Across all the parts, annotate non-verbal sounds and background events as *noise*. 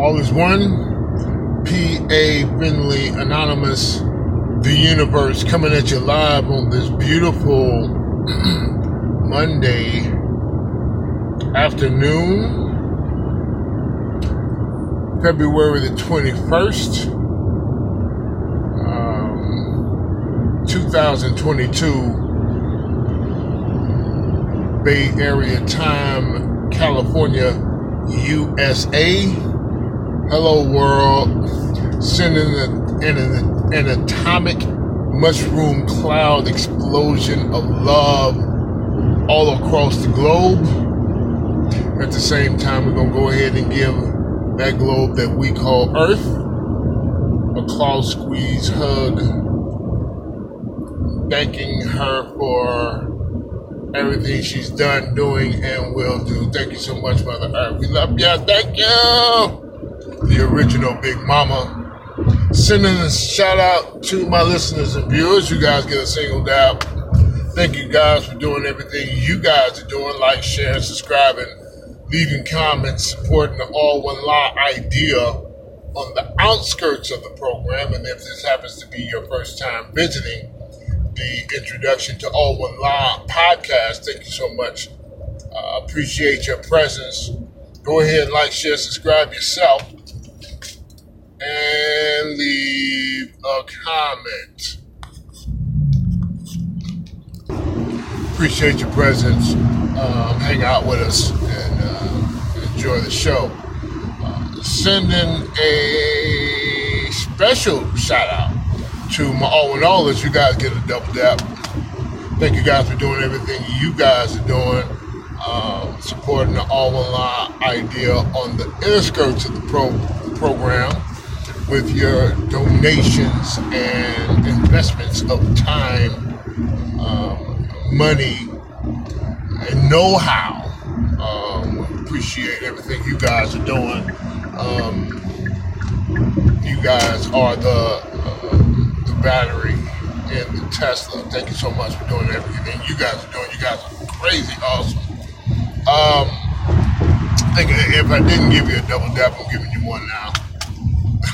All is one. P.A. Finley Anonymous, the universe coming at you live on this beautiful *clears throat* Monday afternoon, February the 21st, um, 2022. Bay Area time, California, USA. Hello, world. Sending an, an, an atomic mushroom cloud explosion of love all across the globe. At the same time, we're going to go ahead and give that globe that we call Earth a claw squeeze hug, thanking her for everything she's done, doing, and will do. Thank you so much, Mother Earth. We love you. Thank you. The original Big Mama. Sending a shout out to my listeners and viewers. You guys get a single dab. Thank you guys for doing everything you guys are doing. Like, sharing, subscribing, leaving comments, supporting the All One Law idea on the outskirts of the program. And if this happens to be your first time visiting, the introduction to All One Law podcast. Thank you so much. Uh, appreciate your presence. Go ahead, like, share, subscribe yourself, a comment. Appreciate your presence. Um, hang out with us and uh, enjoy the show. Uh, sending a special shout out to my all in all as you guys get a double dap. Thank you guys for doing everything you guys are doing, um, supporting the all online idea on the inner skirts of the pro- program with your donations and investments of time, um, money, and know-how. Um, appreciate everything you guys are doing. Um, you guys are the battery in the Tesla. Thank you so much for doing everything you guys are doing. You guys are crazy awesome. Um, I think if I didn't give you a double dap, I'm giving you one now.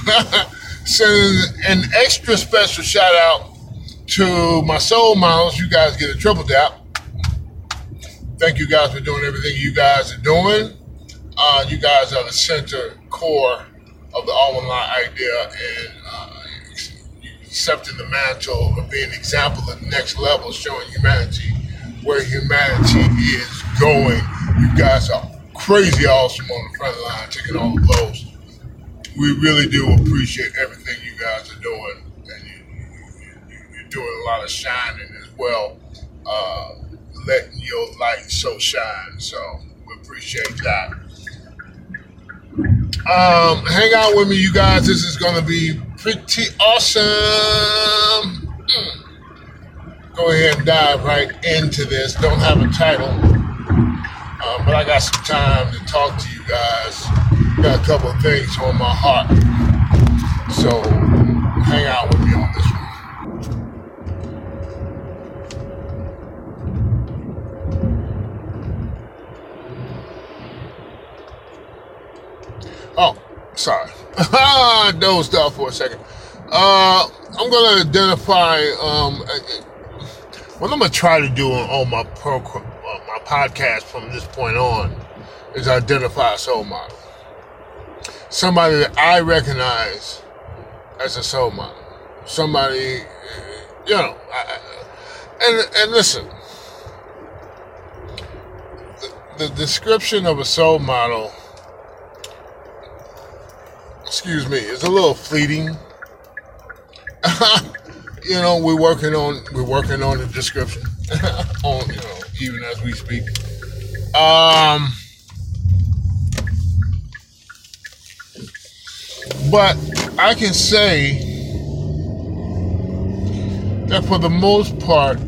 *laughs* Sending an extra special shout out to my soul models. You guys get a triple dap. Thank you guys for doing everything you guys are doing. Uh, you guys are the center core of the all online idea and uh, accepting the mantle of being an example of the next level, showing humanity where humanity is going. You guys are crazy awesome on the front line, taking all the blows. We really do appreciate everything you guys are doing, and you, are doing a lot of shining as well, uh, letting your light so shine. So we appreciate that. Um, hang out with me, you guys. This is going to be pretty awesome. Go ahead and dive right into this. Don't have a title, um, but I got some time to talk to you guys. Got a couple of things on my heart. So hang out with me on this one. Oh, sorry. I *laughs* dozed off for a second. Uh, I'm going to identify um, what I'm going to try to do on, on my program, uh, my podcast from this point on is identify a soul model. Somebody that I recognize as a soul model. Somebody, you know, I, and, and listen, the, the description of a soul model excuse me, is a little fleeting. *laughs* you know, we're working on we're working on the description. *laughs* on you know, even as we speak. Um but I can say that for the most part,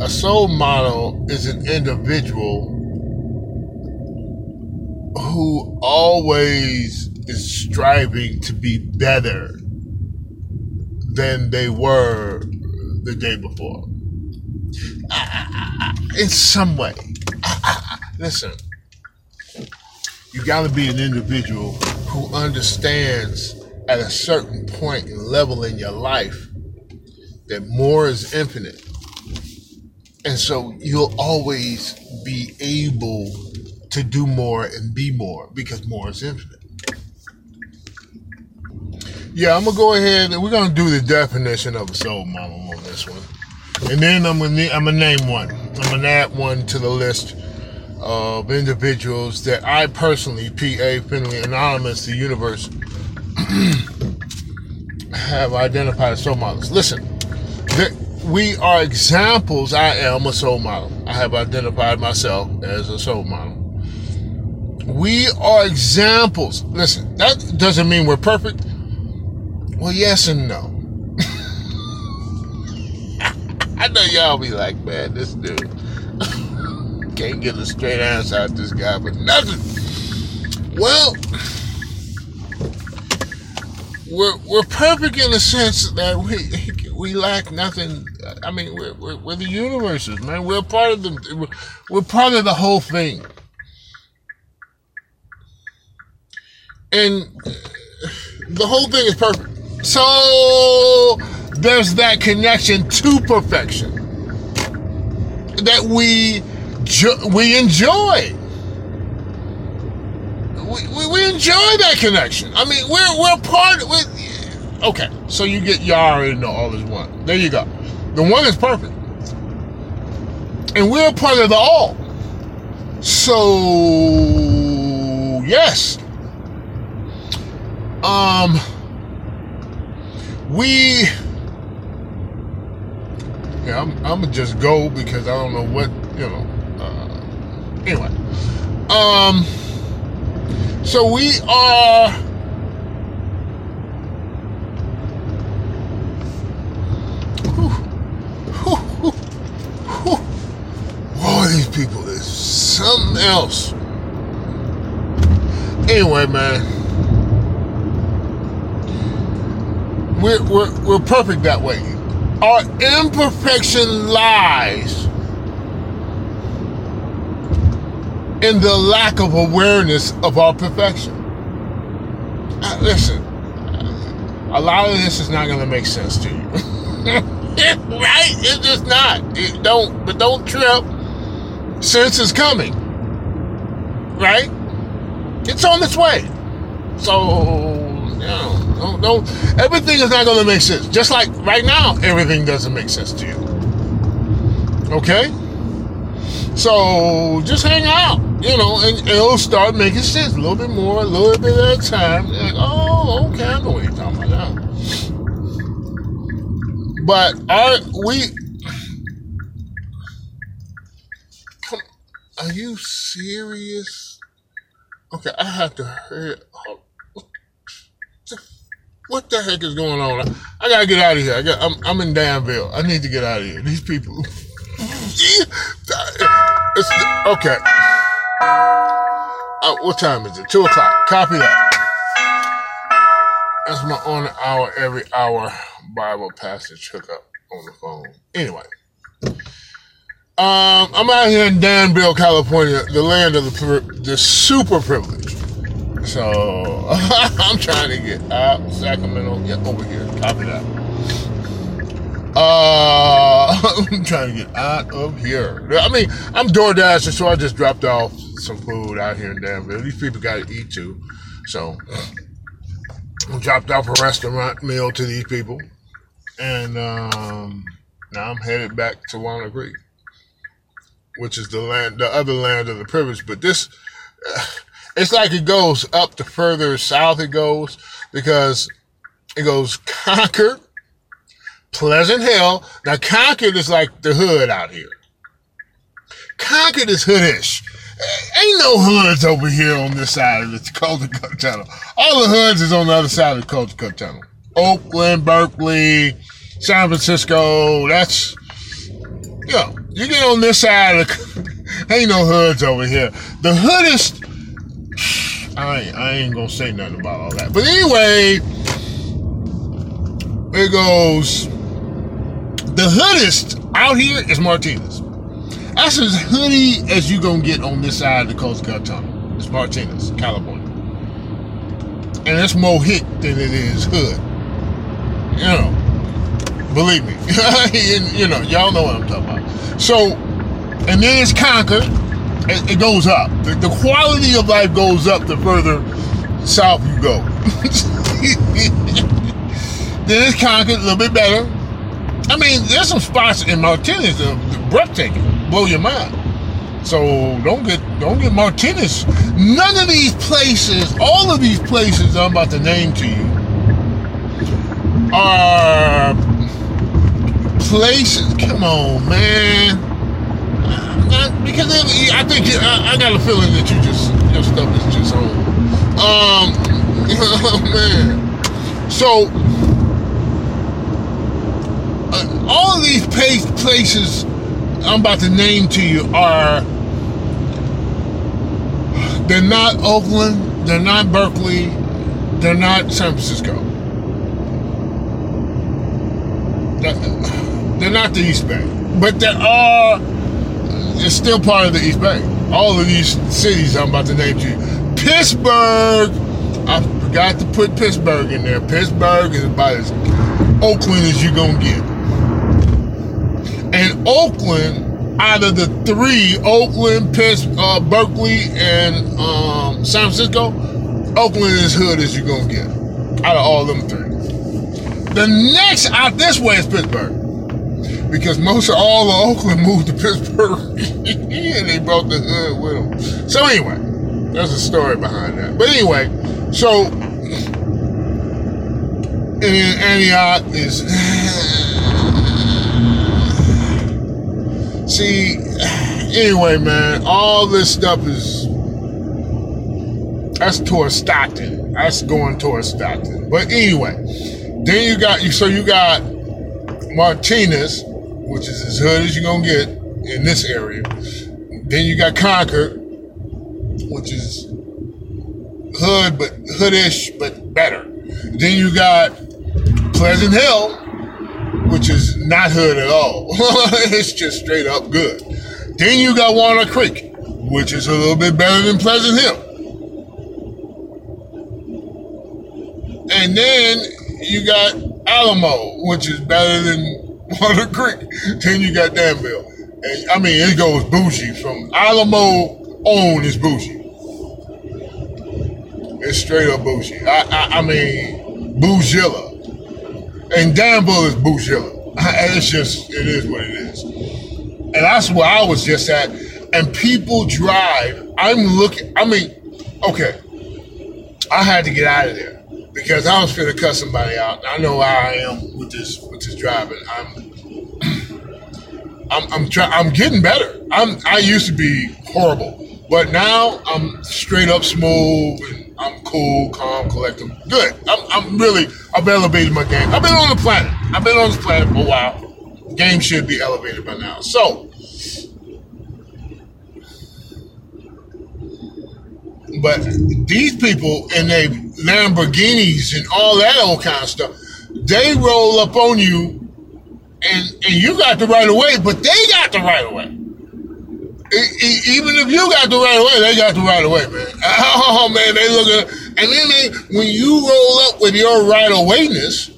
a soul model is an individual who always is striving to be better than they were the day before. In some way. Listen, You got to be an individual who understands at a certain point and level in your life that more is infinite. And so you'll always be able to do more and be more because more is infinite. Yeah, I'm gonna go ahead and we're gonna do the definition of a soul model on this one, and then I'm gonna I'm gonna name one. I'm gonna add one to the list of individuals that I personally, P.A. Finley Anonymous, the universe, *clears throat* have identified as soul models. Listen, we are examples. I am a soul model. I have identified myself as a soul model. We are examples. Listen, that doesn't mean we're perfect. Well, yes and no. *laughs* I know y'all be like, man, this dude *laughs* can't get a straight answer out this guy, but nothing. Well, we're we're perfect in the sense that we *laughs* we lack nothing. I mean, we're, we're, we're the universes, man. We're part of the we're part of the whole thing, and the whole thing is perfect. So there's that connection to perfection that we we enjoy. We, we, we, enjoy that connection. I mean, we're we're part of Okay, so you get you already know all is one. There you go. The one is perfect, and we're part of the all. So yes, um we yeah I'm, I'm gonna just go because I don't know what you know anyway um so we are Boy, these people is something else. Anyway, man. we're, we're, we're perfect that way. Our imperfection lies in the lack of awareness of our perfection. Uh, listen, a lot of this is not going to make sense to you. *laughs* right? It's just not. It don't, but don't trip. Sense is coming. Right? It's on its way. So, you know, don't, don't, everything is not going to make sense. Just like right now, everything doesn't make sense to you. Okay? So just hang out, you know, and, it'll start making sense a little bit more, a little bit at a time. Like, oh, okay, I know what you're talking about now. But are we? Come, are you serious? Okay, I have to hurry. Oh, what the heck is going on? I gotta get out of here. I got, I'm, I'm in Danville. I need to get out of here. These people. It's, okay. Uh, what time is it? Two o'clock. Copy that. That's my on hour, every hour Bible passage hookup on the phone. Anyway. Um, I'm out here in Danville, California, the land of the, the super privileged. So *laughs* I'm trying to get out Sacramento. Yeah, over here. Copy that. Uh, *laughs* I'm trying to get out of here. I mean, I'm door dashing, so I just dropped off some food out here in Danville. These people got to eat too, so I dropped off a restaurant meal to these people, and um, now I'm headed back to Walnut Creek, which is the land, the other land of the privileged. But this. *sighs* It's like it goes up the further south it goes because it goes Concord, Pleasant Hill. Now Concord is like the hood out here. Concord is hoodish. Ain't no hoods over here on this side of the Caldecott Tunnel. All the hoods is on the other side of the Caldecott Tunnel. Oakland, Berkeley, San Francisco. That's you know, you get on this side of the, *laughs* ain't no hoods over here. The hoodest *sighs* I I ain't gonna say nothing about all that. But anyway, it goes. The hoodest out here is Martinez. That's as hoodie as you gonna get on this side of the Caldecott Tunnel. Martinez, Martinez, California. And it's more hit than it is hood. You know, believe me. *laughs* you know, y'all know what I'm talking about. So, and then it's Concord. It, it goes up. The, the quality of life goes up the further south you go. *laughs* then it's Concord, a little bit better. I mean, there's some spots in Martinez that are breathtaking, blow your mind. So don't get don't get Martinez. None of these places, all of these places I'm about to name to you, are places. Come on, man. Not, because I think I, I, got a feeling that you just your stuff is just on. Um, *laughs* oh man. So all these places I'm about to name to you are they're not Oakland, they're not Berkeley, they're not San Francisco. They're not the East Bay, but they are. It's still part of the East Bay. All of these cities I'm about to name to you. Pittsburg. I forgot to put Pittsburg in there. Pittsburg is about as Oakland as you're gonna get. And Oakland, out of the three, Oakland, Pittsburg, uh, Berkeley, and um, San Francisco, Oakland is hood as you're gonna get. Out of all them three. The next out this way is Pittsburg. Because most of all of Oakland *laughs* moved to Pittsburg and they brought the hood with them. So anyway, there's a story behind that. But anyway, so *clears throat* and Antioch is *sighs* *sighs* see anyway man all this stuff is that's towards Stockton. That's going towards Stockton. But anyway then you got you so you got Martinez which is as hood as you're gonna get in this area. Then you got Concord which is hood but hoodish but better. Then you got Pleasant Hill which is not hood at all. *laughs* it's just straight up good. Then you got Walnut Creek, which is a little bit better than Pleasant Hill. And then you got Alamo, which is better than *laughs* Walnut Creek. Then you got Danville. And I mean, it goes bougie from Alamo on is bougie. It's straight up bougie. I, I, I mean, bougilla. And Danville is bougilla. *laughs* It's just, it is what it is. And that's where I was just at. And people drive. I'm looking, I mean, okay. I had to get out of there because I was going to cut somebody out. I know I am with this with this driving. I'm I'm I'm trying I'm getting better. I'm I used to be horrible. But now I'm straight up smooth and I'm cool, calm, collected. Good. I'm, I'm really, I've elevated my game. I've been on the planet. I've been on this planet for a while. Game should be elevated by now. So, but these people and they Lamborghinis and all that old kind of stuff, they roll up on you and, and you got the right of way, but they got the right of way even if you got the right away, they got the right away, man. *laughs* Oh man, they look at and then they when you roll up with your right awayness,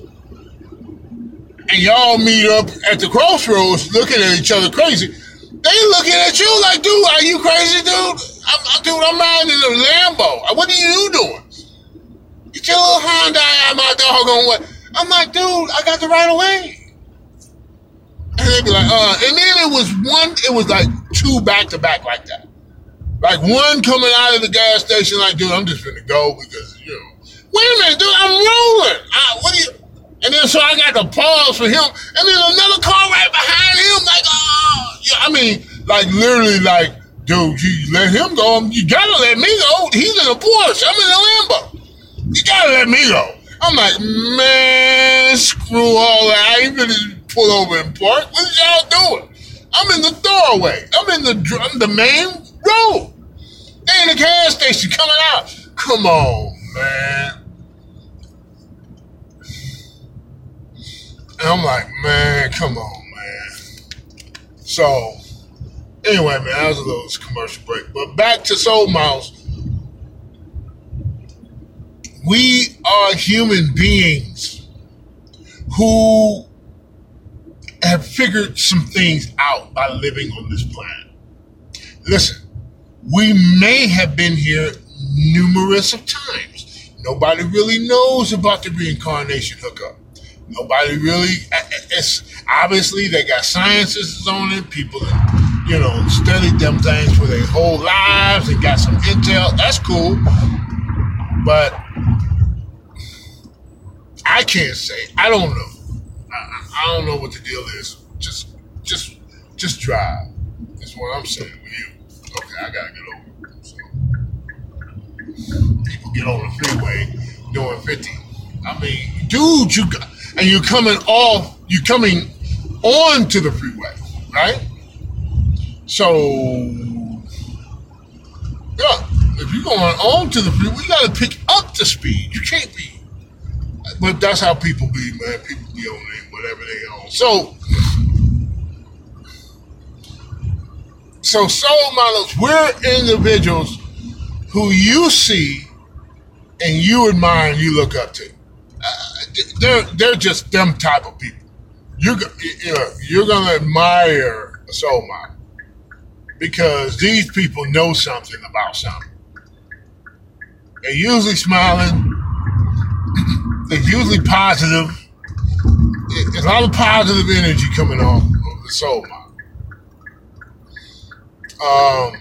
and y'all meet up at the crossroads looking at each other crazy, they looking at you like, dude, are you crazy, dude? I'm, dude, I'm riding in a Lambo. What are you doing? Get your little Honda out my doggone way. I'm like, dude, I got the right away. And they'd be like, uh, and then it was one, it was like two back to back like that. Like one coming out of the gas station, like, dude, I'm just gonna go because, you know, wait a minute, dude, I'm rolling. I, what do you, and then so I got to pause for him, and then another car right behind him, like, oh, yeah, I mean, like literally, like, dude, you let him go. Um, you gotta let me go. He's in a Porsche. I'm in a Lambo. You gotta let me go. I'm like, man, screw all that. I ain't gonna pull over and park. What y'all doing? I'm in the doorway. I'm in the I'm the main road. They in the gas station coming out. Come on, man. And I'm like, man, come on, man. So, anyway, man, that was a little commercial break. But back to Soul Mouse. We are human beings who have figured some things out by living on this planet. Listen, we may have been here numerous of times. Nobody really knows about the reincarnation hookup. Nobody really. It's obviously they got scientists on it. People, you know, studied them things for their whole lives and got some intel. That's cool, but I can't say. I don't know. I, don't know what the deal is. Just, just, just drive. That's what I'm saying with you. Okay, I gotta get over. So people get on the freeway doing 50. I mean, dude, you got and you're coming off, you're coming on to the freeway, right? So, yeah, if you're going on to the freeway, you got to pick up the speed. You can't be. But that's how people be, man. People be on whatever they own. So, so soul models, we're individuals who you see and you admire and you look up to uh, they're they're just them type of people. You're you know, you're gonna admire a soul model because these people know something about something. They're usually smiling. *clears throat* They're usually positive. There's a lot of positive energy coming off of the soul. Um,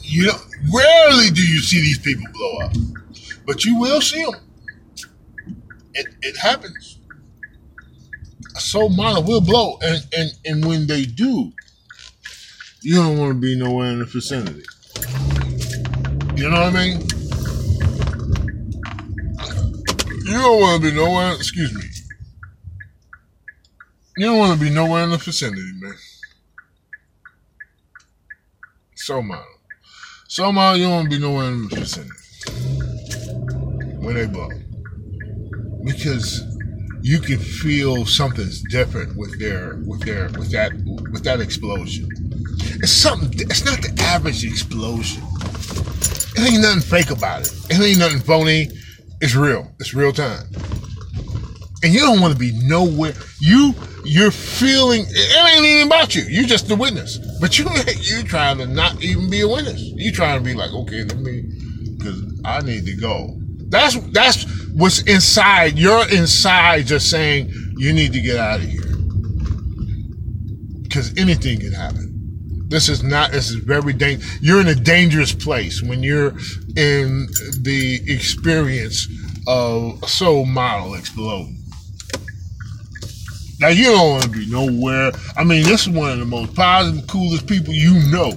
you know, rarely do you see these people blow up, but you will see them. It, it happens. A soul will blow, and, and, and when they do, you don't want to be nowhere in the vicinity. You know what I mean? You don't want to be nowhere, excuse me. You don't want to be nowhere in the vicinity, man. Soul model. Soul model, you don't want to be nowhere in the vicinity. When they blow because you can feel something's different with their with their with that with that explosion. It's something. It's not the average explosion. It ain't nothing fake about it. It ain't nothing phony. It's real. It's real time. And you don't want to be nowhere. You you're feeling it ain't even about you. You're just the witness. But you *laughs* you trying to not even be a witness. You trying to be like, okay, let me because I need to go. That's that's what's inside. You're inside just saying you need to get out of here because anything can happen. This is not. This is very dangerous. You're in a dangerous place when you're in the experience of soul model exploding. Now you don't want to be nowhere. I mean, this is one of the most positive, coolest people you know,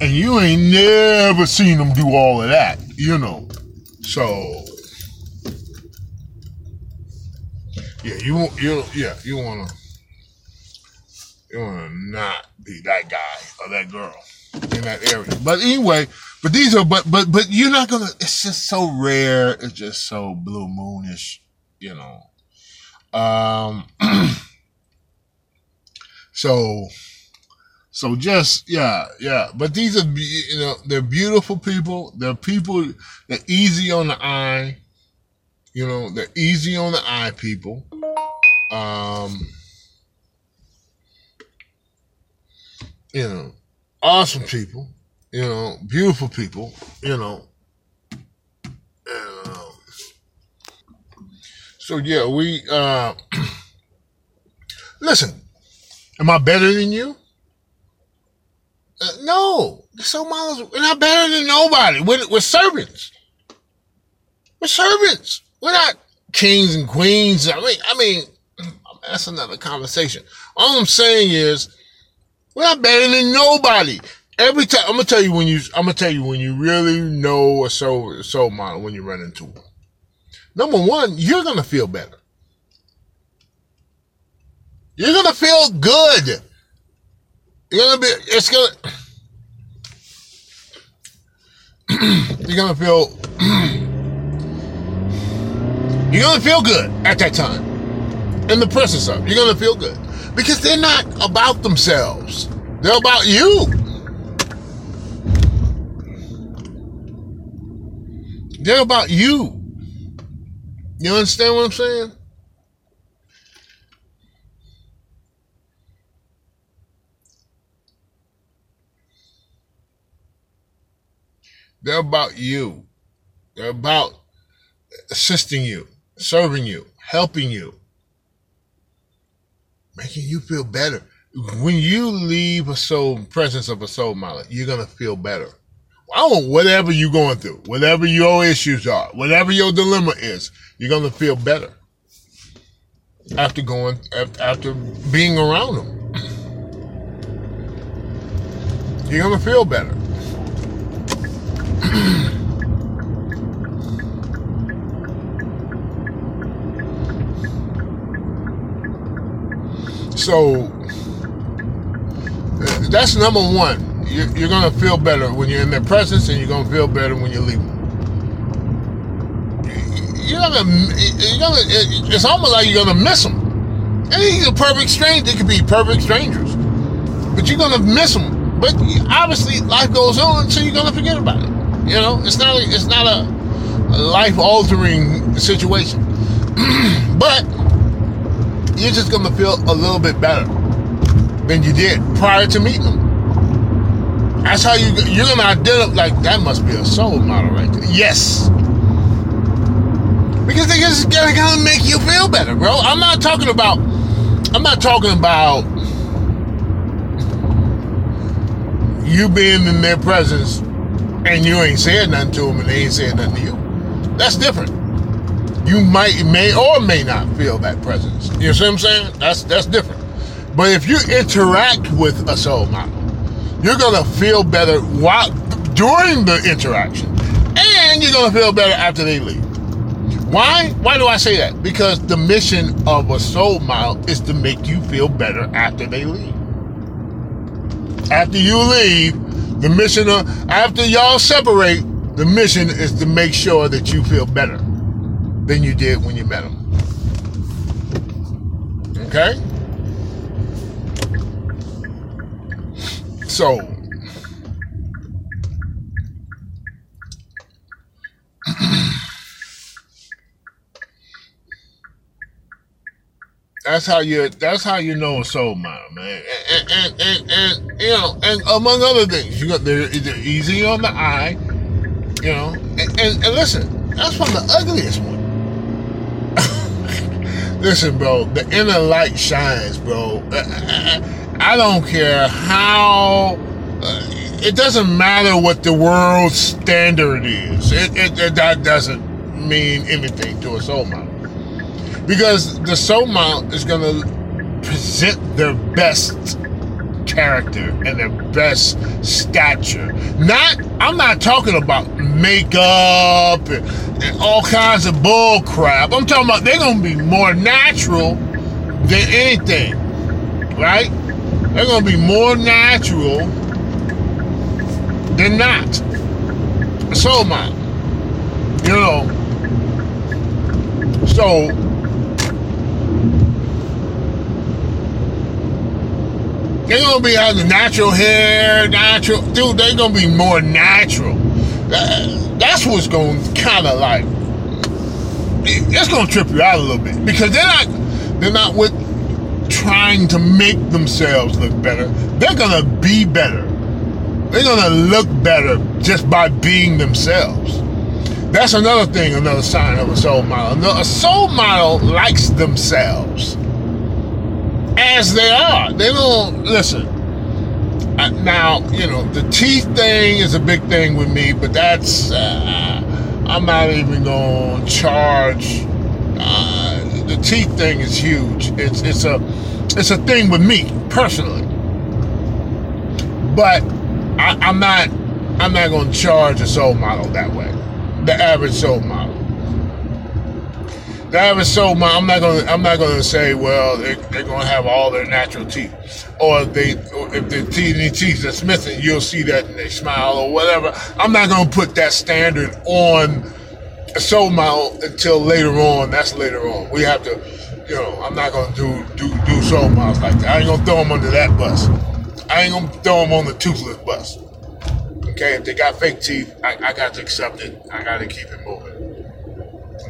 and you ain't never seen them do all of that. You know. So yeah, you you yeah you wanna you wanna not be that guy or that girl in that area. But anyway, but these are but but but you're not gonna. It's just so rare. It's just so blue moonish, you know. Um. *clears throat* so so just yeah, yeah. But these are you know they're beautiful people. They're people that easy on the eye. You know they're easy on the eye people. Um, you know, awesome people. You know, beautiful people. You know. And, um, so yeah, we uh, *clears throat* listen. Am I better than you? Uh, no, so models we're not better than nobody. We're, we're servants. We're servants. We're not kings and queens. I mean, I mean, *clears throat* that's another conversation. All I'm saying is, we're not better than nobody. Every time I'm gonna tell you when you I'm gonna tell you when you really know a soul soul model when you run into one. Number one, you're gonna feel better. You're gonna feel good. You're gonna be. It's gonna. *clears throat* you're gonna feel. *clears throat* you're gonna feel good at that time, in the presence of. You're gonna feel good because they're not about themselves. They're about you. They're about you. You understand what I'm saying? They're about you. They're about assisting you, serving you, helping you, making you feel better. When you leave a soul presence of a soul model, you're gonna feel better. Oh, whatever you're going through, whatever your issues are, whatever your dilemma is, you're gonna feel better after going after being around them. You're gonna feel better. *clears throat* so that's number one. You're, you're, gonna feel better when you're in their presence, and you're gonna feel better when you leave. You're gonna, you're gonna. It's almost like you're gonna miss them. And he's a perfect stranger. They could be perfect strangers, but you're gonna miss them. But obviously, life goes on, so you're gonna forget about it. You know, it's not. It's not a life altering situation, *clears throat* but you're just gonna feel a little bit better than you did prior to meeting them. That's how you you're gonna identify like that must be a soul model right there. Yes. Because they just gotta make you feel better, bro. I'm not talking about I'm not talking about you being in their presence and you ain't saying nothing to them and they ain't saying nothing to you. That's different. You might may or may not feel that presence. You see what I'm saying? That's that's different. But if you interact with a soul model, you're gonna feel better while during the interaction, and you're gonna feel better after they leave. Why? Why do I say that? Because the mission of a soul model is to make you feel better after they leave. After you leave, the mission of after y'all separate, the mission is to make sure that you feel better than you did when you met them. Okay? So, *clears throat* that's how you that's how you know a soul model, man. And and, and, and you know, and among other things, you got they're, they're easy on the eye, you know. And, and, and listen, that's of the ugliest one. Listen, bro, the inner light shines, bro. Uh, uh, uh, I don't care how. Uh, it doesn't matter what the world standard is. It, it, it, that doesn't mean anything to a soul model because the soul model is going to present their best character and their best stature. Not, I'm not talking about makeup and all kinds of bull crap. I'm talking about they're to be more natural than anything, right? They're to be more natural than not. So, man, you know, so they're gonna be having natural hair, natural, dude. They're gonna be more natural. That's what's gonna kind of like it's gonna trip you out a little bit because they're not they're not with trying to make themselves look better. They're gonna be better. They're gonna look better just by being themselves. That's another thing, another sign of a soul model. A soul model likes themselves as they are. They don't listen. Now, you know, the teeth thing is a big thing with me, but that's uh, I'm not even going to charge. Uh, the teeth thing is huge. It's it's a it's a thing with me personally. But I, I'm not I'm not going to charge a soul model that way. The average soul model. The average soul model. I'm not to I'm not to say, well, they, are to have all their natural teeth, or they, or if the teeth, any teeth that's missing, you'll see that and they smile or whatever. I'm not to put that standard on a soul model until later on. That's later on. We have to you know, I'm not gonna do do do soul models like that. I ain't gonna throw them under that bus. I ain't gonna throw them on the toothless bus. Okay, if they got fake teeth, I, I got to accept it. I got to keep it moving.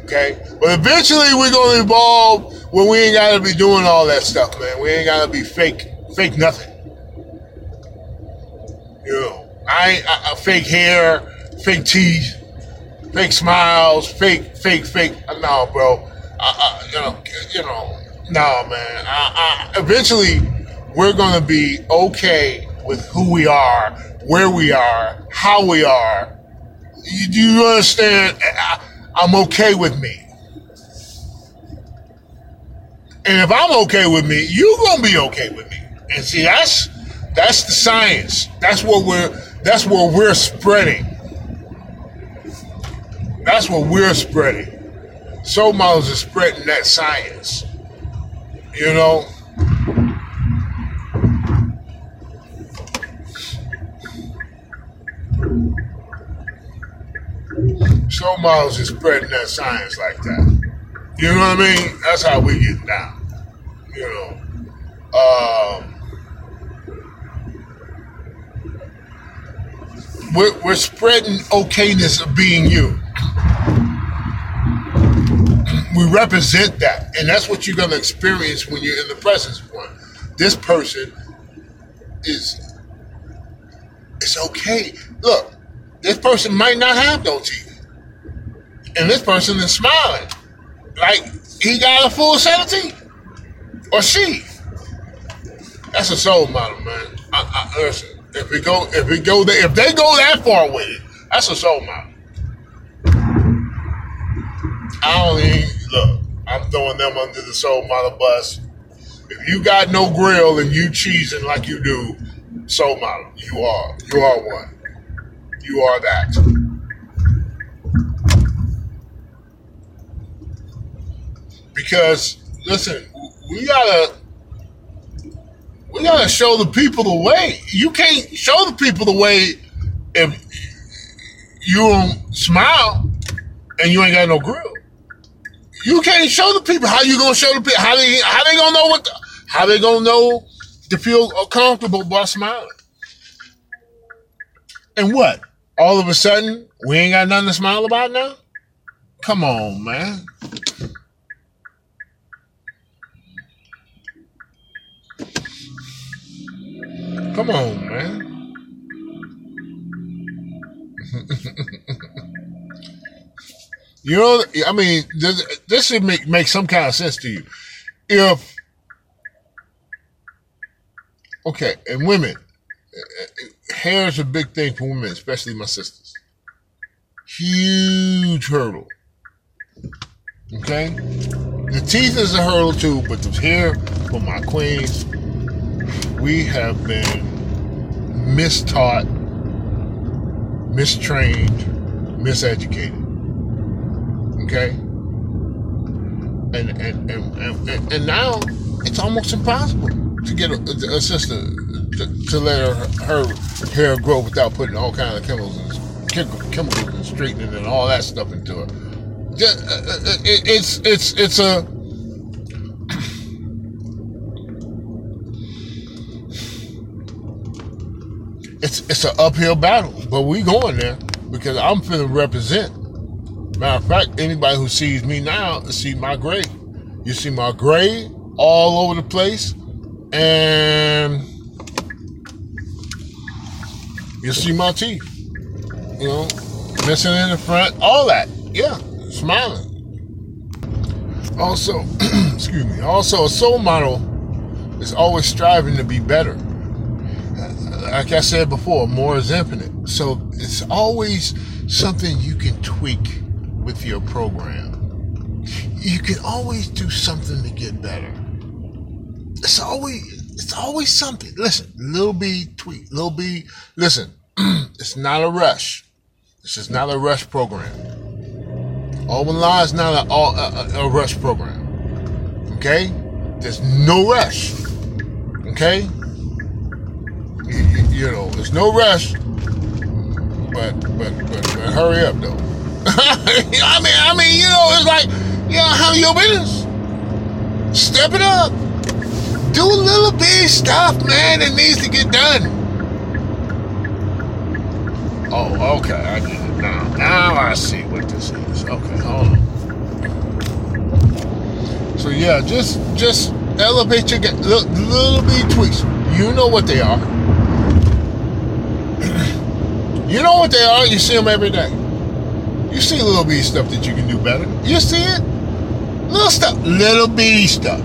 Okay, but eventually we're gonna evolve when we ain't gotta be doing all that stuff, man. We ain't gotta be fake, fake nothing. You know, I I, I, fake hair, fake teeth, fake smiles, fake, fake, fake. Uh, no, bro. You know, you know, no, man. I, eventually, we're gonna be okay with who we are, where we are, how we are. You, do you understand? I'm okay with me. And if I'm okay with me, you're gonna be okay with me. And see, that's that's the science. That's what we're that's what we're spreading. That's what we're spreading. Soul models are spreading that science. You know? Soul models is spreading that science like that. You know what I mean? That's how we get down. You know. Um, we're, we're spreading okayness of being you. We represent that, and that's what you're going to experience when you're in the presence of one. This person is it's okay. Look, this person might not have no teeth and this person is smiling like he got a full teeth, or she. That's a soul model, man. I, I, listen, if we go, if we go there, if they go that far with it, that's a soul model. I don't even look. I'm throwing them under the soul model bus. If you got no grill and you cheesing like you do, soul model, you are. You are one. You are that. Because listen, we gotta we gotta show the people the way. You can't show the people the way if you don't smile and you ain't got no grill. You can't show the people how you gonna show the people how they how they gonna know what the, how they gonna know to feel comfortable by smiling. And what? All of a sudden, we ain't got nothing to smile about now? Come on, man. Come on, man. *laughs* you know, I mean, this, should make make some kind of sense to you. If okay, and women, hair is a big thing for women, especially my sisters. Huge hurdle. Okay, the teeth is a hurdle too, but the hair for my queens we have been mistaught, mistrained, miseducated. Okay? And and, and, and, and now it's almost impossible to get a, a sister to, to let her, her hair grow without putting all kinds of chemicals and chemicals and straightening and all that stuff into it. Just, uh, uh it, it's it's it's a it's it's an uphill battle, but we going there because I'm finna represent. Matter of fact, anybody who sees me now see my gray. You see my gray all over the place, and you see my teeth. You know, missing in the front, all that. Yeah, smiling. Also, *clears throat* excuse me. Also, a soul model is always striving to be better like I said before, more is infinite. So it's always something you can tweak with your program. You can always do something to get better. It's always it's always something. Listen, little B tweak, little B. Listen, *clears throat* it's not a rush. This is not a rush program. All Law is not a, a, a rush program. Okay, there's no rush. Okay, you know, there's no rush, but but but, but hurry up though. *laughs* I mean, I mean, you know, it's like, you know, how your business. Step it up. Do a little bit stuff, man, that needs to get done. Oh, okay, I get it now. Now I see what this is. Okay, hold on. So yeah, just just elevate your. Little, little bitty tweaks. You know what they are. You know what they are. You see them every day. You see little bitty stuff that you can do better. You see it. Little stuff. Little bitty stuff.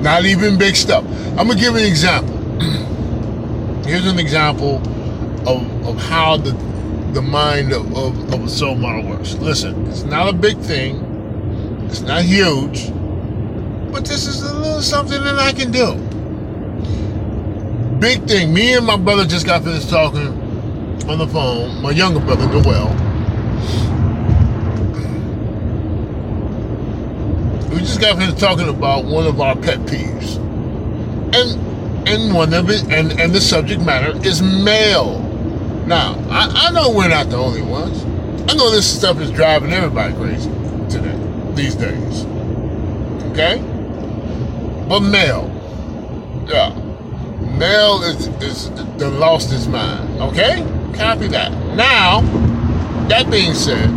Not even big stuff. I'm gonna give you an example. *clears throat* Here's an example of, of how the the mind of, of, of a soul model works. Listen, it's not a big thing, it's not huge, but this is a little something that I can do. Big thing. Me and my brother just got finished talking on the phone, my younger brother, Noel. We just got finished talking about one of our pet peeves. And and one of it and, and the subject matter is mail. Now, I, I know we're not the only ones. I know this stuff is driving everybody crazy today, these days. Okay? But mail. Yeah. Mail is, is the lost his mind. Okay? Copy that. Now, that being said,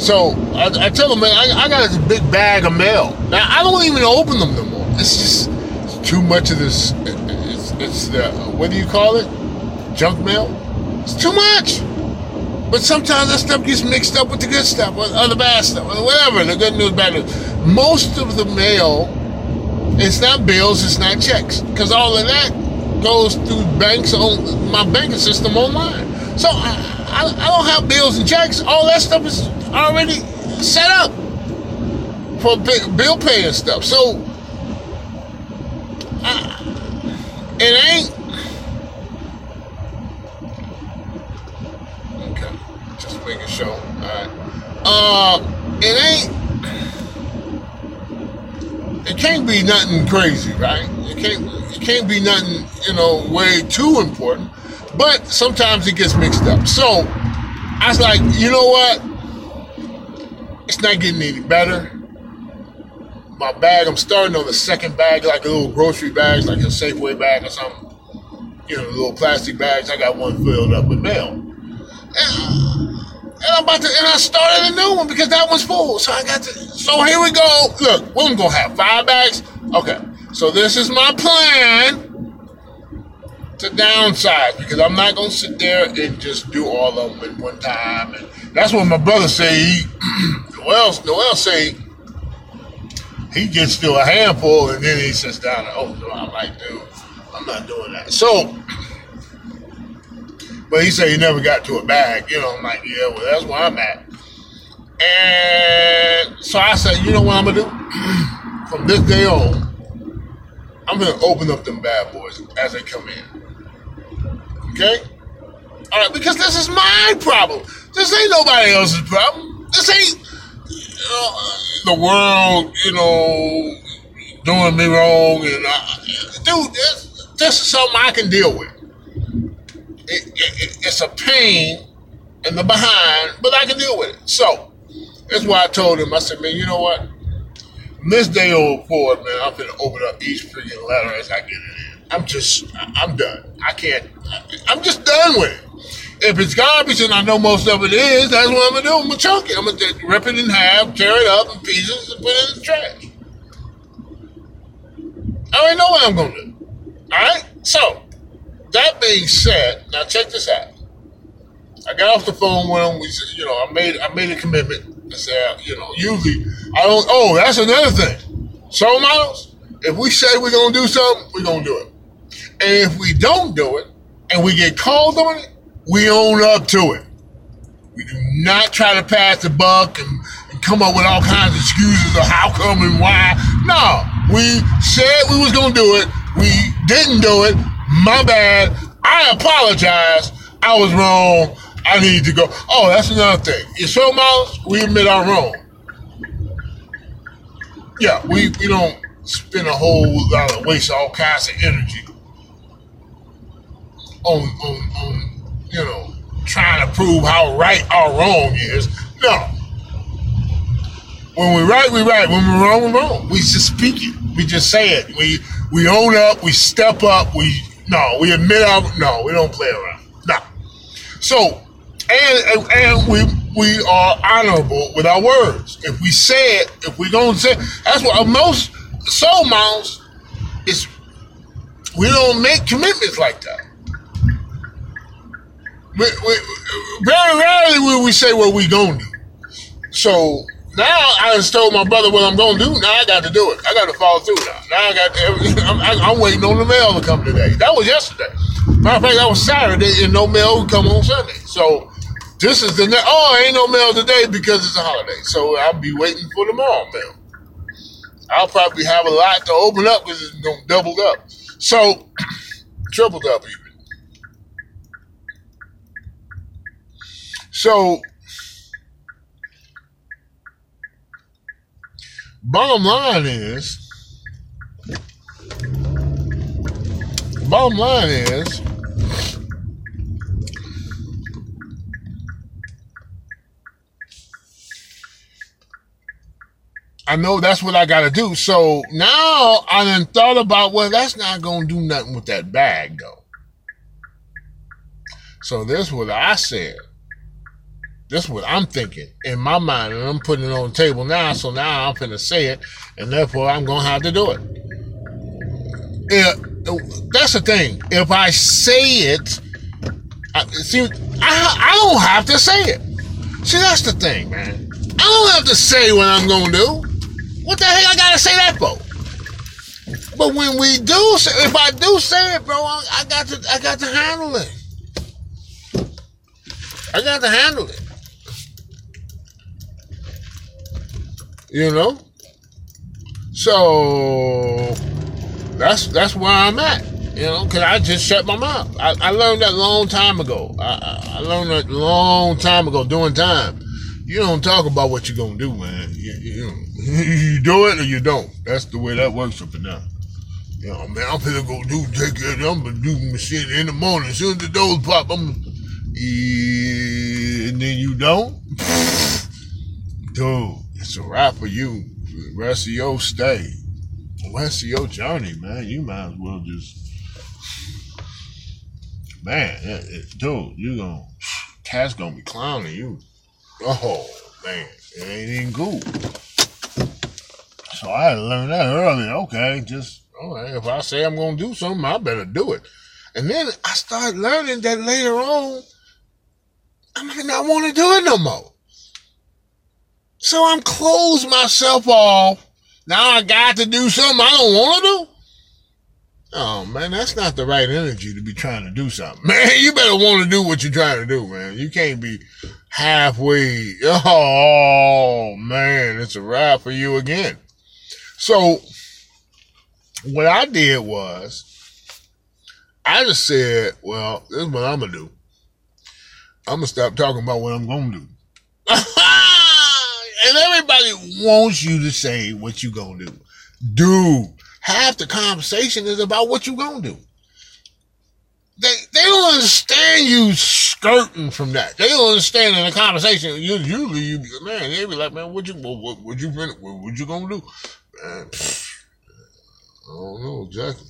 so I, I tell them, man, I, I got this big bag of mail. Now, I don't even open them no more. It's just it's too much of this. It's, it's the, what do you call it? Junk mail? It's too much. But sometimes that stuff gets mixed up with the good stuff, or, or the bad stuff, or whatever, the good news, bad news. Most of the mail, it's not bills, it's not checks. Because all of that goes through banks on my banking system online. So I, I, I don't have bills and checks. All that stuff is already set up for bill paying stuff. So I, it ain't Okay, just making sure. Alright. Uh, it ain't. It can't be nothing crazy, right? It can't. It can't be nothing, you know, way too important. But sometimes it gets mixed up. So I was like, you know what? It's not getting any better. My bag, I'm starting on the second bag, like a little grocery bags, like a Safeway bag or something. You know, little plastic bags. I got one filled up with mail. And, and I'm about to, and I started a new one because that one's full. So I got to, so here we go. Look, we're gonna have five bags. Okay, so this is my plan to downsize because I'm not gonna sit there and just do all of them at one time. And that's what my brother say. *clears throat* Noel, Noel say he gets to a handful and then he sits down and, oh no, I'm like, dude, I'm not doing that. So *clears throat* but he said he never got to a bag. You know, I'm like, yeah, well, that's where I'm at. And so I said, you know what I'm gonna do? *clears throat* From this day on, I'm gonna open up them bad boys as they come in. Okay? All right, because this is my problem. This ain't nobody else's problem. This ain't know, the world, you know, doing me wrong. And I, dude, this, this is something I can deal with it, it, it's a pain in the behind, but I can deal with it. So that's why I told him. I said, man, you know what? This day on forward, man, I'm gonna open up each freaking letter as I get it in. I'm just, I'm done. I can't. I'm just done with it. If it's garbage and I know most of it is, that's what I'm gonna do. I'm gonna chunk it. I'm gonna rip it in half, tear it up in pieces, and put it in the trash. I already know what I'm gonna do. All right. So that being said, now check this out. I got off the phone with him. We, said, you know, I made I made a commitment. I said, you know, usually I don't. Oh, that's another thing. Soul models. If we say we're gonna do something, we're gonna do it. And if we don't do it, and we get called on it, we own up to it. We do not try to pass the buck and, and come up with all kinds of excuses of how come and why. No, we said we was gonna do it. We didn't do it. My bad. I apologize. I was wrong. I need to go. Oh, that's another thing. In soul models, we admit our wrong. Yeah, we, we don't spend a whole lot of waste all kinds of energy on, on, on you know, trying to prove how right our wrong is. No. When we're right, we're right. When we're wrong, we're wrong. We just speak it. We just say it. We we own up. We step up. We no, we admit our no, we don't play around. No. So and and we we are honorable with our words. If we say it, if we don't say, that's what most soul models is. We don't make commitments like that. We, we, very rarely will we say what we gonna do. So now I just told my brother what I'm gonna do. Now I got to do it. I got to follow through now. Now I got. To, I'm, I'm waiting on the mail to come today. That was yesterday. Matter of fact, that was Saturday, and no mail would come on Sunday. So this is the ne- oh, ain't no mail today because it's a holiday. So I'll be waiting for tomorrow mail. I'll probably have a lot to open up because it's gonna doubled up. So *clears throat* tripled up even. So bottom line is bottom line is I know that's what I got to do. So now I done thought about, well, that's not to do nothing with that bag, though. So this is what I said. This is what I'm thinking in my mind, and I'm putting it on the table now. So now I'm to say it, and therefore I'm to have to do it. Yeah, that's the thing. If I say it, I, see, I, I don't have to say it. See, that's the thing, man. I don't have to say what I'm to do. What the heck I gotta say that for? But when we do, if I do say it, bro, I got to, I got to handle it. I got to handle it. You know. So that's that's where I'm at. You know, because I just shut my mouth. I, I learned that long time ago. I, I learned that long time ago doing time. You don't talk about what you're gonna do, man. You, you, *laughs* you do it or you don't. That's the way that works up and down. You know, man, I'm gonna go do take care of I'm gonna do my shit in the morning. As soon as the doors pop, I'm and then you don't. *laughs* Dude, it's a wrap for you. The rest of your stay. The rest of your journey, man. You might as well just Man, it, it, dude, you gonna cat's gonna be clowning you. Oh man, it ain't even cool. So I had to learn that early. Okay, just right. If I say I'm gonna do something, I better do it. And then I started learning that later on, I might not want to do it no more. So I'm closed myself off. Now I got to do something I don't want to do. Oh man, that's not the right energy to be trying to do something. *laughs* Man, you better want to do what you're trying to do, man. You can't be halfway. *laughs* Oh man, it's a wrap for you again. So what I did was I just said, well, this is what I'm gonna do. I'm gonna stop talking about what I'm gonna do. *laughs* and everybody wants you to say what you gonna do. Dude, half the conversation is about what you gonna do. They they don't understand you skirting from that. They don't understand in the conversation. You usually you man, they be like, man, what you what, what, you what, what you gonna do? Man, pfft, I don't know exactly.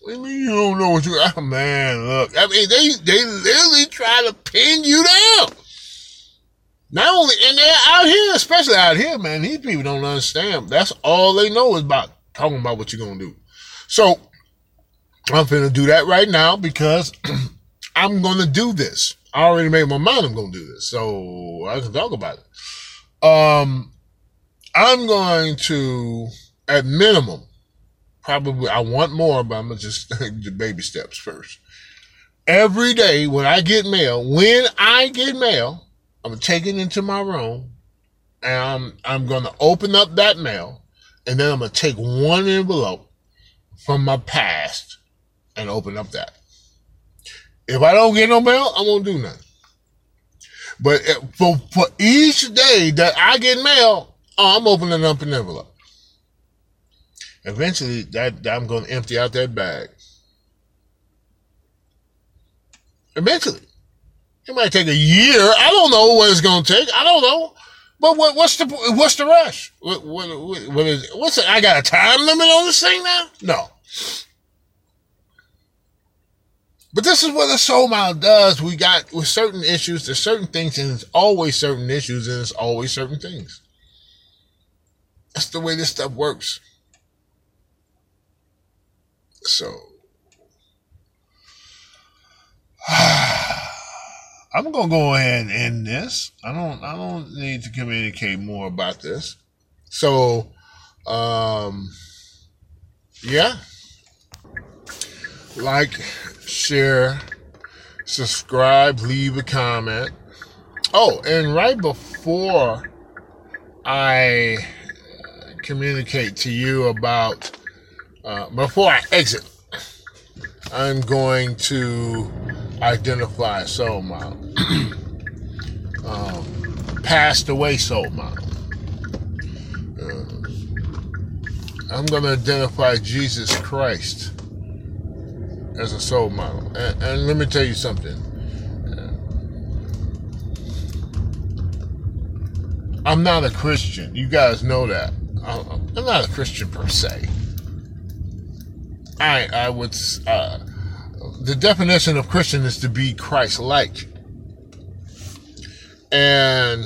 What do you mean you don't know what you? Oh, man, look. I mean, they they literally try to pin you down. Not only, and they're out here, especially out here, man. These people don't understand. That's all they know is about talking about what you're gonna do. So I'm gonna do that right now because *clears throat* I'm gonna do this. I already made my mind. I'm gonna do this, so I can talk about it. Um, I'm going to, at minimum, probably I want more, but I'm gonna just *laughs* do baby steps first. Every day when I get mail, when I get mail, I'm gonna take it into my room, and I'm I'm gonna open up that mail, and then I'm gonna take one envelope from my past and open up that. If I don't get no mail, I won't do nothing. But for for each day that I get mail, oh, I'm opening up an envelope. Eventually, that, I'm to empty out that bag. Eventually, it might take a year. I don't know what it's going to take. I don't know. But what, what's the what's the rush? What, what, what is what's the, I got a time limit on this thing now? No. But this is what a soul model does. We got with certain issues, there's certain things, and it's always certain issues, and it's always certain things. That's the way this stuff works. So *sighs* ah. I'm gonna go ahead and end this. I don't I don't need to communicate more about this. So um yeah. Like, share, subscribe, leave a comment. Oh, and right before I communicate to you about uh, before I exit, I'm going to identify a soul model. um, passed away soul model. Uh, I'm going to identify Jesus Christ as a soul model. And, and let me tell you something. I'm not a Christian. You guys know that. I'm not a Christian per se. I I would uh, the definition of Christian is to be Christ-like, and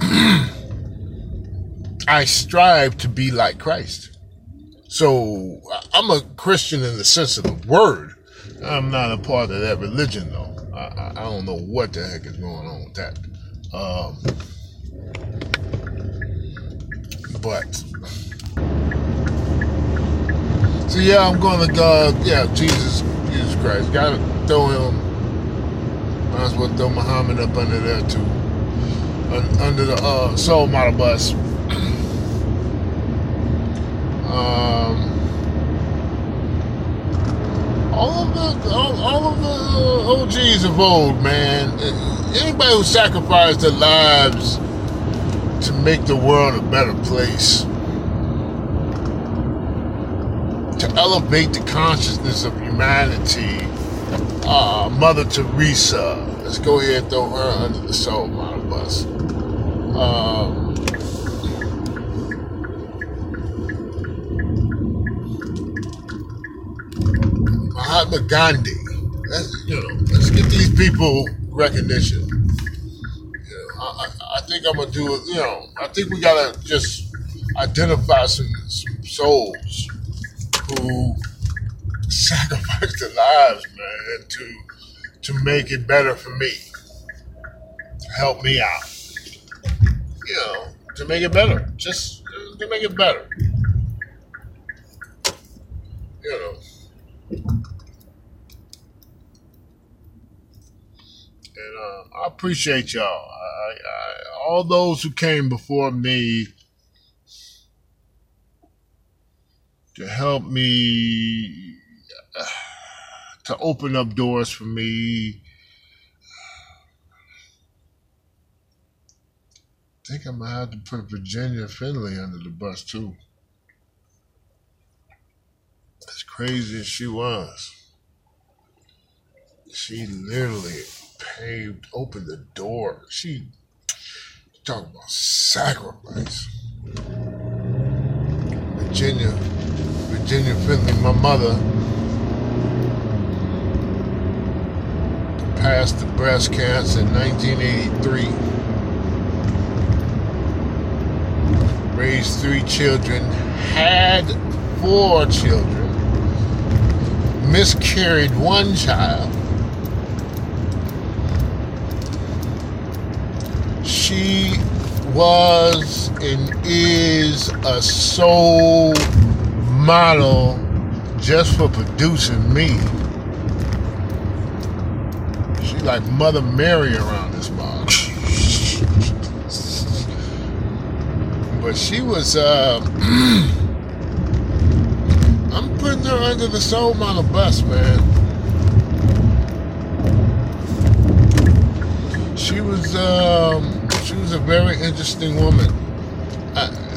*clears throat* I strive to be like Christ. So I'm a Christian in the sense of the word. I'm not a part of that religion, though. I, I don't know what the heck is going on with that. Um, but so yeah, I'm going to God. Yeah, Jesus, Jesus Christ. Got to throw him. Might as well throw Muhammad up under there too, under the uh, soul model bus. um, all of the all, all of the OGs of old, man. Anybody who sacrificed their lives to make the world a better place to elevate the consciousness of humanity. Uh, Mother Teresa, let's go ahead and throw her under the soul model bus. Um, Mahatma Gandhi. Let's, you know, let's get these people recognition. You know, I, I think I'm gonna do it. You know, I think we gotta just identify some, some souls who sacrificed their lives, man, to to make it better for me, to help me out. You know, to make it better, just to make it better. You know. And uh, I appreciate y'all. I, I, all those who came before me to help me uh, to open up doors for me. I think I'm gonna have to put Virginia Finley under the bus too. As crazy as she was, she literally paved, opened the door. She talk about sacrifice. Virginia Virginia Finley, my mother, passed the breast cancer in 1983. Raised three children, had four children, miscarried one child. She was and is a soul model just for producing me. She like Mother Mary around this mom. *laughs* but she was, uh, *clears throat* I'm putting her under the soul model bus, man. She was, um, she was a very interesting woman.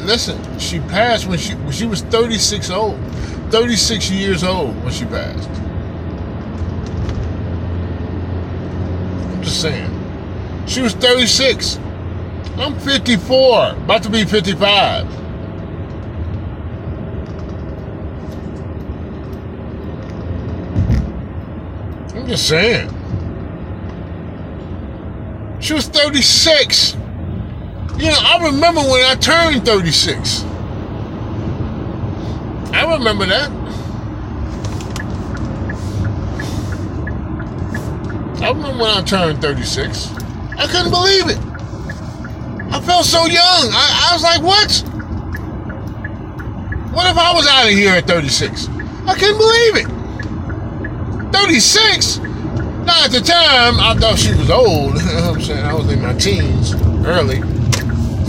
Listen, she passed when she when she was 36 old, 36 years old when she passed. I'm just saying. She was 36. I'm 54, about to be 55. I'm just saying. She was 36. You know, I remember when I turned 36. I remember that. I remember when I turned 36. I couldn't believe it. I felt so young. I, I was like, what? What if I was out of here at 36? I couldn't believe it. 36? Now, at the time, I thought she was old. *laughs* I'm saying? I was in my teens, early.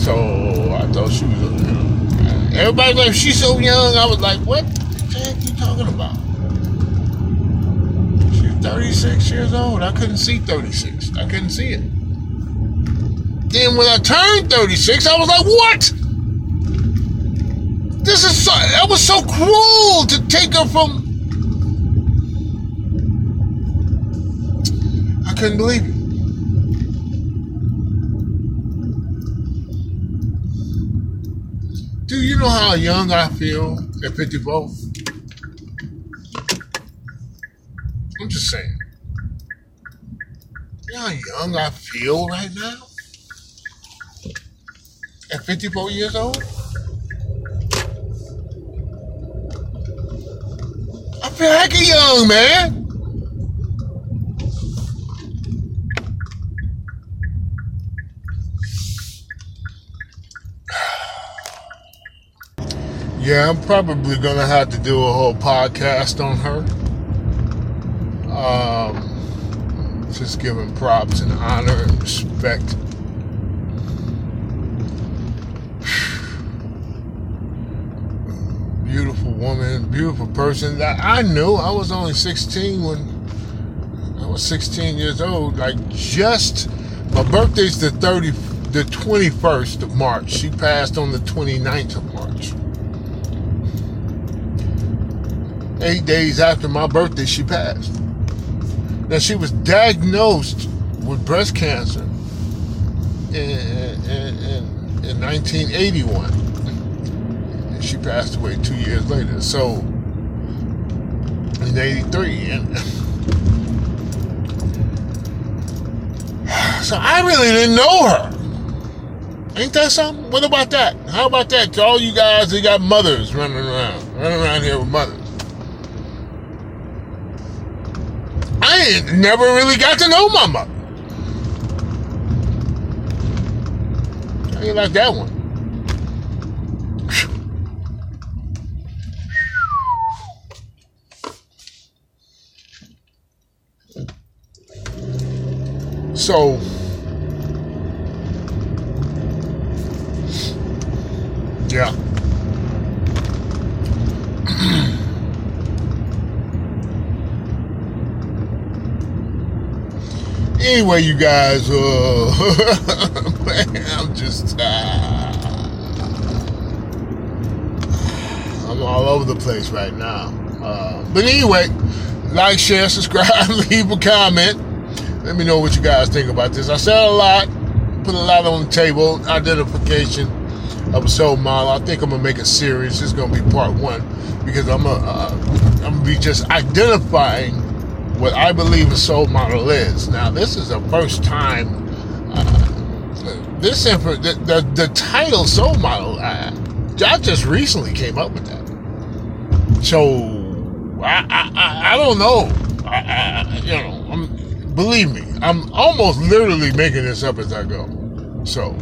So, I thought she was a old. Uh, Everybody's like, she's so young. I was like, what the heck you talking about? She's 36 years old. I couldn't see 36. I couldn't see it. Then when I turned 36, I was like, what? This is so, that was so cruel to take her from I couldn't believe it. Do you know how young I feel at 54? I'm just saying. You know how young I feel right now? At 54 years old? I feel like a young man. Yeah, I'm probably gonna have to do a whole podcast on her. Um, just giving props and honor and respect. *sighs* beautiful woman, beautiful person that I knew. I was only 16 when I was 16 years old. Like just my birthday's the 30, the 21st of March. She passed on the 29th of March. Eight days after my birthday, she passed. Now, she was diagnosed with breast cancer in, in, in, in 1981. And she passed away two years later. So, in 83. And, *sighs* so I really didn't know her. Ain't that something? What about that? How about that to all you guys that got mothers running around, running around here with mothers? Never really got to know mother. I ain't like that one. So, yeah. Anyway, you guys, uh, *laughs* man, I'm just, uh, I'm all over the place right now. Uh, but anyway, like, share, subscribe, *laughs* leave a comment. Let me know what you guys think about this. I said a lot, put a lot on the table. Identification of a soul model. I think I'm gonna make a series. It's gonna be part one because I'm gonna, uh, I'm gonna be just identifying what I believe a soul model is. Now, this is the first time uh, this info, the, the, the title soul model, uh, I just recently came up with that. So, I, I, I don't know. I, I, you know, I'm, believe me, I'm almost literally making this up as I go. So,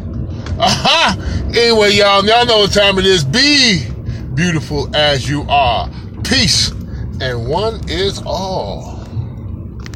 aha! *laughs* Anyway, y'all, y'all know what time it is. Be beautiful as you are. Peace, and one is all.